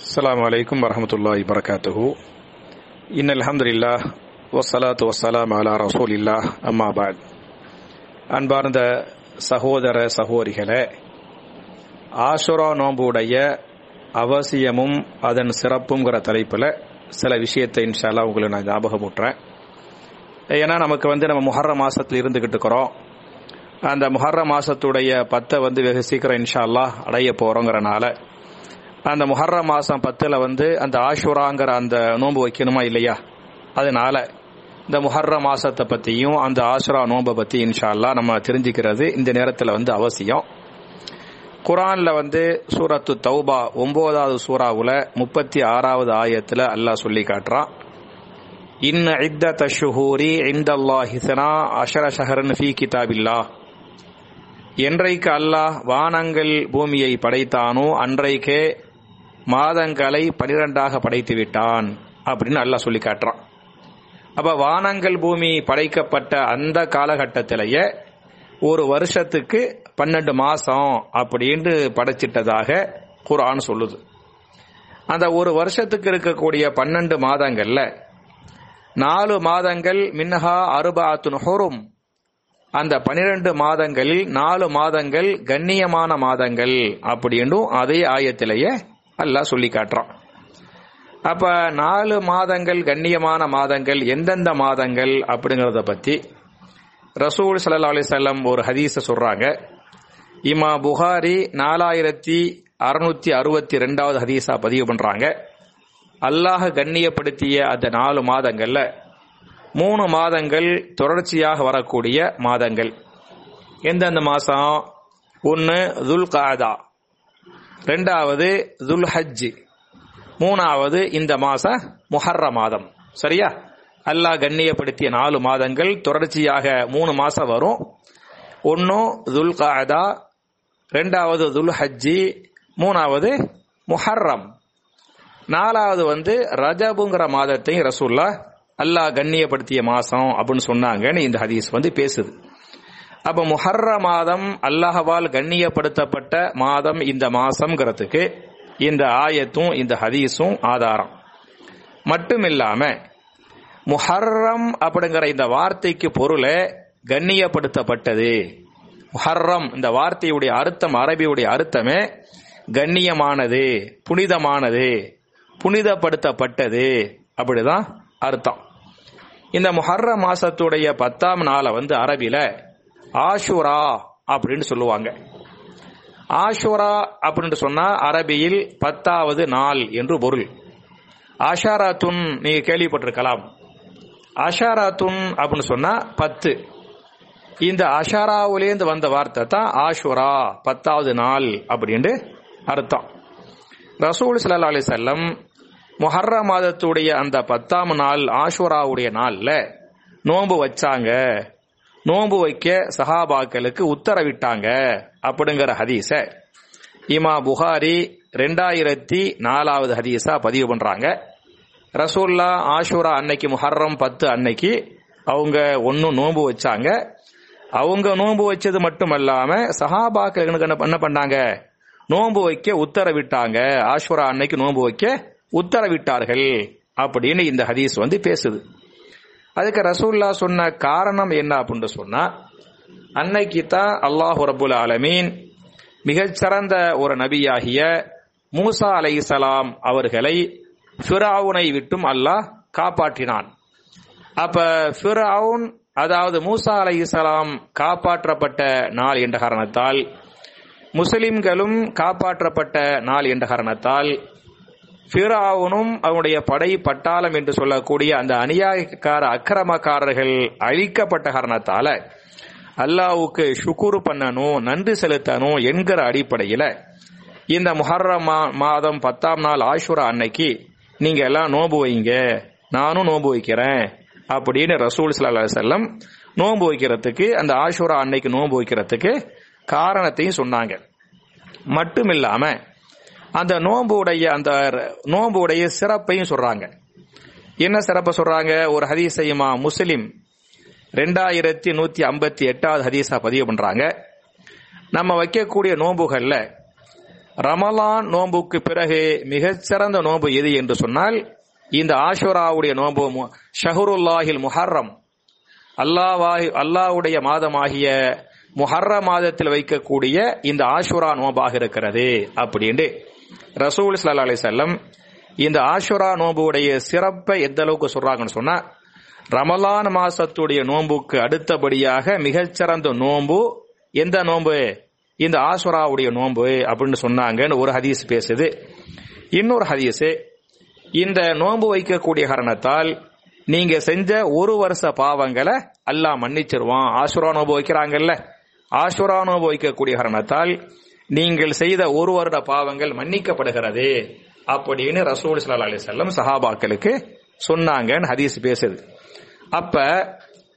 السلام عليكم ورحمة الله وبركاته إن الحمد لله والصلاة والسلام على رسول الله أما بعد அன்பார்ந்த சகோதர சகோதரிகளே ஆசுரா நோம்புடைய அவசியமும் அதன் சிறப்புங்கிற தலைப்பில் சில விஷயத்தை இன்ஷால்லா உங்களுக்கு நான் ஞாபகமூட்டுறேன் ஏன்னா நமக்கு வந்து நம்ம முஹர்ர மாசத்தில் இருந்துகிட்டு இருக்கிறோம் அந்த முஹர்ர மாசத்துடைய பத்தை வந்து வெகு சீக்கிரம் இன்ஷா அல்லாஹ் அடைய போறோங்கிறனால அந்த முஹர்ர மாதம் பத்தில் வந்து அந்த ஆஷுராங்கிற அந்த நோன்பு வைக்கணுமா இல்லையா? அதனால இந்த முஹர்ர மாசத்தை பற்றியும் அந்த ஆசுரா நோன்பை பற்றி இன்ஷால்லா நம்ம தெரிஞ்சுக்கிறது இந்த நேரத்தில் வந்து அவசியம். குரானில் வந்து சூரத்து தௌபா ஒன்பதாவது சூறாவில் முப்பத்தி ஆறாவது ஆயத்தில் அல்லாஹ் சொல்லி காட்டுறான். இன் இத்த ஷுஹூரி இந்தல்லாஹிசனா அஷர ஷஹரன் ஃபி கிதாபில்லா என்றைக்கு அல்லாஹ் வானங்கள் பூமியை படைத்தானோ அன்றைக்கே மாதங்களை பனிரெண்டாக படைத்து விட்டான் அப்படின்னு அல்லாஹ் சொல்லி காட்டுறான். அப்ப வானங்கள் பூமி படைக்கப்பட்ட அந்த காலகட்டத்திலேயே ஒரு வருஷத்துக்கு பன்னெண்டு மாசம் அப்படின்னு படைச்சிட்டதாக குரான் சொல்லுது. அந்த ஒரு வருஷத்துக்கு இருக்கக்கூடிய பன்னெண்டு மாதங்கள்ல நாலு மாதங்கள் மின்ஹா அருபாத்துன் ஹொரும். அந்த பனிரெண்டு மாதங்களில் நாலு மாதங்கள் கண்ணியமான மாதங்கள் அப்படின்னும் அதே ஆயத்திலேயே அல்லாஹ் சொல்லி காட்டுறான். அப்ப நாலு மாதங்கள் கண்ணியமான மாதங்கள் எந்தெந்த மாதங்கள் அப்படிங்கறத பத்தி ரசூல் சல்லா அலிசல்லம் ஒரு ஹதீஸ சொல்றாங்க. இமா புகாரி நாலாயிரத்தி அறுநூத்தி அறுபத்தி ரெண்டாவது ஹதீஸா பதிவு பண்றாங்க. அல்லாஹ் கண்ணியப்படுத்திய அந்த நாலு மாதங்கள்ல மூணு மாதங்கள் தொடர்ச்சியாக வரக்கூடிய மாதங்கள். எந்தெந்த மாசம்? ஒன்னு துல் காதா ரெண்டாவது துல் ஹஜ் மூணாவது இந்த மாச முஹர்ர மாதம். சரியா? அல்லாஹ் கண்ணியப்படுத்திய நாலு மாதங்கள் தொடர்ச்சியாக மூணு மாசம் வரும். ஒன்னும் துல் காதா ரெண்டாவது துல் ஹஜ்ஜி மூணாவது முஹர்ரம். நாலாவது வந்து ரஜபுங்கிற மாதத்தையும் ரசூல்லா அல்லாஹ் கண்ணியப்படுத்திய மாசம் அப்படின்னு சொன்னாங்கன்னு இந்த ஹதீஸ் வந்து பேசுது. அப்ப முஹர்ர மாதம் அல்லாஹவால் கண்ணியப்படுத்தப்பட்ட மாதம் இந்த மாசம்ங்கிறதுக்கு இந்த ஆயத்தும் இந்த ஹதீஸும் ஆதாரம். மட்டுமில்லாம முஹர்ரம் அப்படிங்கிற இந்த வார்த்தைக்கு பொருளை கண்ணியப்படுத்தப்பட்டது. முஹர்ரம் இந்த வார்த்தையுடைய அர்த்தம் அரபியுடைய அர்த்தமே கண்ணியமானது புனிதமானது புனிதப்படுத்தப்பட்டது அப்படிதான் அர்த்தம். இந்த முஹர்ர மாசத்துடைய பத்தாம் நாளை வந்து அரபில ஆஷுரா அப்படின்னு சொல்லுவாங்க. ஆஷுரா அப்படின்னு சொன்னா அரபியில் பத்தாவது நாள் என்று பொருள். ஆஷாராத்துன் நீங்க கேள்விப்பட்டிருக்கலாம். ஆஷாராத்துன் அப்படின்னு சொன்னா பத்து. இந்த அஷாராவிலேருந்து வந்த வார்த்தை தான் ஆஷுரா பத்தாவது நாள் அப்படின்னு அர்த்தம். ரசூல் சல்லா அலி செல்லம் முஹர்ர மாதத்துடைய அந்த பத்தாம் நாள் ஆஷுராவுடைய நாள்ல நோன்பு வச்சாங்க. நோன்பு வைக்க சஹாபாக்களுக்கு உத்தரவிட்டாங்க அப்படிங்கிற ஹதீஸ இமா புகாரி ரெண்டாயிரத்தி நாலாவது ஹதீஸா பதிவு பண்றாங்க. ரசூல்லா ஆஷுரா அன்னைக்கு முஹர்ரம் பத்து அன்னைக்கு அவங்க ஒன்னும் நோன்பு வச்சாங்க. அவங்க நோன்பு வச்சது மட்டும் இல்லாம சஹாபாக்கள் என்ன பண்ணாங்க? நோன்பு வைக்க உத்தரவிட்டாங்க. ஆஷுரா அன்னைக்கு நோன்பு வைக்க உத்தரவிட்டார்கள் அப்படின்னு இந்த ஹதீஸ் வந்து பேசுது. அதுக்கு ரசூல்லா சொன்ன காரணம் என்ன அப்படின்னு சொன்னா அன்னைக்கு தான் அல்லாஹு ரபுல் ஆலமீன் மிகச்சிறந்த ஒரு நபியாகிய மூசா அலை சலாம் அவர்களை ஃபிராவுனை விட்டும் அல்லாஹ் காப்பாற்றினான். அப்ப ஃபிராவுன் அதாவது மூசா அலை சலாம் காப்பாற்றப்பட்ட நாள் என்ற காரணத்தால் முஸ்லிம்களும் காப்பாற்றப்பட்ட நாள் என்ற காரணத்தால் ஃபிராவுனும் அவனுடைய படை பட்டாளம் என்று சொல்லக்கூடிய அந்த அநியாயக்கார அக்கிரமக்காரர்கள் அழிக்கப்பட்ட காரணத்தால அல்லாவுக்கு சுக்குரு பண்ணணும் நன்றி செலுத்தணும் என்கிற அடிப்படையில இந்த முஹர்ரம் மாதம் பத்தாம் நாள் ஆஷுரா அன்னைக்கு நீங்க எல்லாம் நோன்பு வைங்க நானும் நோன்பு வைக்கிறேன் அப்படின்னு ரசூல் சல்லா செல்லம் நோன்பு வைக்கிறதுக்கு அந்த ஆஷுரா அன்னைக்கு நோன்பு வைக்கிறதுக்கு காரணத்தையும் சொன்னாங்க. மட்டும் இல்லாம அந்த நோம்புடைய அந்த நோம்புடைய சிறப்பையும் சொல்றாங்க. என்ன சிறப்பை சொல்றாங்க? ஒரு ஹதீசையுமா முஸ்லிம் ரெண்டாயிரத்தி நூத்தி ஐம்பத்தி எட்டாவது ஹதீஸா பதிவு பண்றாங்க. நம்ம வைக்கக்கூடிய நோன்புகள்ல ரமலான் நோன்புக்கு பிறகு மிகச்சிறந்த நோன்பு எது என்று சொன்னால் இந்த ஆஷுராவுடைய நோன்பு மு- ஷஹருல்லாஹில் முஹர்ரம். அல்லாவாஹி அல்லாஹ்வுடைய மாதமாகிய முஹர்ர மாதத்தில் வைக்கக்கூடிய இந்த ஆஷுரா நோன்பாக இருக்கிறது அப்படின்ட்டு. ரசூல் சல்லா அலி செல்லம் இந்த ஆஷுரா நோம்புடைய சிறப்பை எந்த அளவுக்கு சொல்றாங்கன்னு சொன்னா ரமலான் மாசத்துடைய நோன்புக்கு அடுத்தபடியாக மிகச்சிறந்த நோன்பு எந்த நோன்பு? இந்த ஆசுராவுடைய நோன்பு அப்படின்னு சொன்னாங்கன்னு ஒரு ஹதீஸ் பேசுது. இன்னொரு ஹதீஸ் இந்த நோன்பு வைக்கக்கூடிய காரணத்தால் நீங்க செஞ்ச ஒரு வருஷ பாவங்களை அல்லாஹ் மன்னிச்சிருவான். ஆசுரா நோன்பு வைக்கிறாங்கல்ல. ஆசுரா நோன்பு வைக்கக்கூடிய காரணத்தால் நீங்கள் செய்த ஒரு வருட பாவங்கள் மன்னிக்கப்படுகிறது. அப்படின்னு ரசூல் சல்லா அலி செல்லம் சஹாபாக்களுக்கு சொன்னாங்கன்னு ஹதீஸ் பேசுது. அப்ப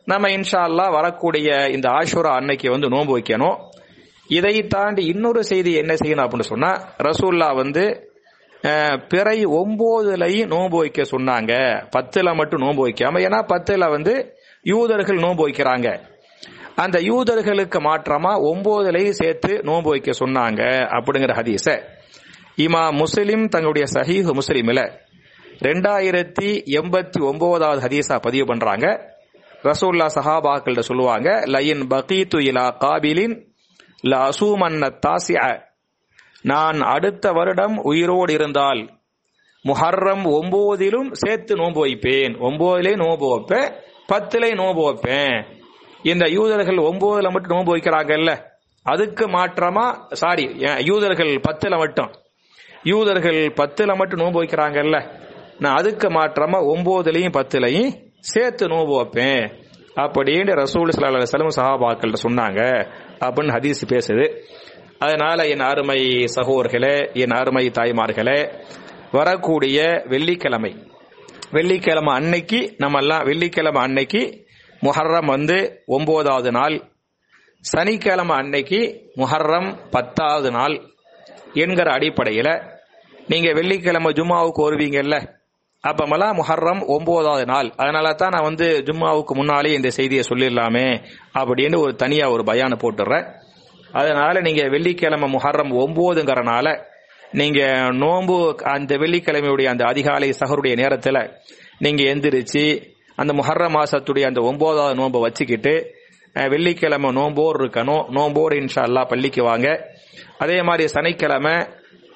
நம்ம இன்ஷா வரக்கூடிய இந்த ஆஷுரா அன்னைக்கு வந்து நோன்பு வைக்கணும். இதை தாண்டி இன்னொரு செய்தி என்ன செய்யணும் அப்படின்னு சொன்னா ரசூல்லா வந்து பிறை ஒன்பதுலையும் நோன்பு வைக்க சொன்னாங்க. பத்துல மட்டும் நோன்பு வைக்காம ஏன்னா பத்துல வந்து யூதர்கள் நோன்பு வைக்கிறாங்க. அந்த யூதர்களுக்கு மாற்றமா ஒன்பதுலையும் சேர்த்து நோன்பு வைக்க சொன்னாங்க அப்படிங்கிற ஹதீஸ. இமா முஸ்லிம் தங்களுடைய சஹீஹ் முஸ்லிமில் ரெண்டாயிரத்தி எண்பத்தி ஒன்பதாவது ஹதீஸா பதிவு பண்றாங்க. ரசூல்லா சஹாபாக்கள்கிட்ட சொல்லுவாங்க லயின் பகீத்து இலா காபிலின் ல அசூமன்ன தாசிய நான் அடுத்த வருடம் உயிரோடு இருந்தால் முஹர்ரம் ஒன்பதிலும் சேர்த்து நோன்பு வைப்பேன். ஒன்பதுலே நோன்பு வைப்பேன் பத்திலே நோன்பு வைப்பேன். இந்த யூதர்கள் ஒன்பதுல மட்டும் நோன்பு வைக்கிறாங்கல்ல? அதுக்கு மாற்றமா சாரி யூதர்கள் பத்துல மட்டும். யூதர்கள் பத்துல மட்டும் நோன்பு வைக்கிறாங்கல்ல? நான் அதுக்கு மாற்றமா ஒன்பதுலயும் பத்துலையும் சேர்த்து நோன்பு வைப்பேன். அப்படின்னு ரசூல் ஸல்லல்லாஹு செலவு வஸல்லம் சஹாபாக்கள் சொன்னாங்க. அப்படின்னு ஹதீஸ் பேசுது. அதனால என் அருமை சகோதர்களே என் அருமை தாய்மார்களே வரக்கூடிய வெள்ளிக்கிழமை. வெள்ளிக்கிழமை அன்னைக்கு நம்ம எல்லாம் வெள்ளிக்கிழமை அன்னைக்கு முஹர்ரம் வந்து ஒன்பதாவது நாள். சனிக்கிழமை அன்னைக்கு முஹர்ரம் பத்தாவது நாள் என்கிற அடிப்படையில் நீங்கள் வெள்ளிக்கிழமை ஜும்மாவுக்கு வருவீங்கல்ல. அப்பமெல்லாம் முஹர்ரம் ஒன்பதாவது நாள். அதனால தான் நான் வந்து ஜும்மாவுக்கு முன்னாலே இந்த செய்தியை சொல்லிடலாமே அப்படின்னு ஒரு தனியா ஒரு பயானை போட்டுடுறேன் அதனால நீங்க வெள்ளிக்கிழமை முஹர்ரம் ஒன்பதுங்கிறனால நீங்க நோன்பு அந்த வெள்ளிக்கிழமையுடைய அந்த அதிகாலை சகருடைய நேரத்தில் நீங்க எந்திரிச்சு அந்த முஹர்ர மாசத்துடைய அந்த ஒன்பதாவது நோன்பை வச்சுக்கிட்டு வெள்ளிக்கிழமை நோம்போர் இருக்கணும். நோம்போர் இன்ஷா அல்லா பள்ளிக்கு வாங்க. அதே மாதிரி சனிக்கிழமை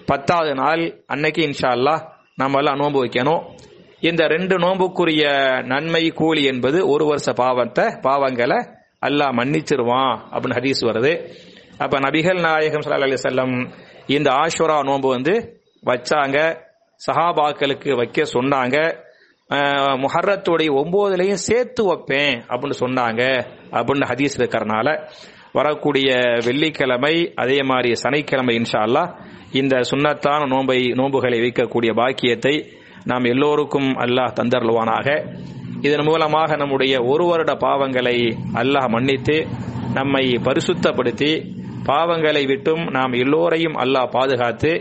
பத்தாவது நாள் அன்னைக்கு இன்ஷா அல்லா நம்ம எல்லாம் நோன்பு வைக்கணும். இந்த ரெண்டு நோன்புக்குரிய நன்மை கூலி என்பது ஒரு வருஷ பாவத்தை பாவங்களை அல்லாஹ் மன்னிச்சிருவான் அப்படின்னு ஹதீஸ் வருது. அப்ப நபிகள் நாயகம் சல்லா அலி செல்லம் இந்த ஆஷுரா நோன்பு வந்து வச்சாங்க. சஹாபாக்களுக்கு வைக்க சொன்னாங்க. முஹர்ரத்துடைய ஒன்பதுலையும் சேர்த்து வைப்பேன் அப்படின்னு சொன்னாங்க. அப்படின்னு ஹதீஸ் இருக்கிறனால வரக்கூடிய வெள்ளிக்கிழமை அதே மாதிரி சனிக்கிழமை இன்ஷா அல்லாஹ் இந்த சுண்ணத்தான நோன்பை நோன்புகளை வைக்கக்கூடிய பாக்கியத்தை நாம் எல்லோருக்கும் அல்லாஹ் தந்தருள்வானாக. இதன் மூலமாக நம்முடைய ஒரு வருட பாவங்களை அல்லாஹ் மன்னித்து நம்மை பரிசுத்தப்படுத்தி பாவங்களை விட்டும் நாம் எல்லோரையும் அல்லாஹ் பாதுகாத்து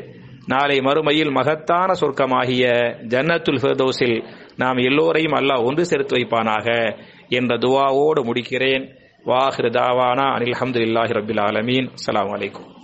நாளை மறுமையில் மகத்தான சொர்க்கமாகிய ஜன்னத்துல் ஃபிர்தோஸில் நாம் எல்லோரையும் அல்லாஹ் ஒன்று சேர்த்து வைப்பானாக என்ற துவாவோடு முடிக்கிறேன். வாஹிரு தாவானா அனில் அஹமதுல்லாஹி ரபில் ஆலமீன். அலாம் அலைக்கும்.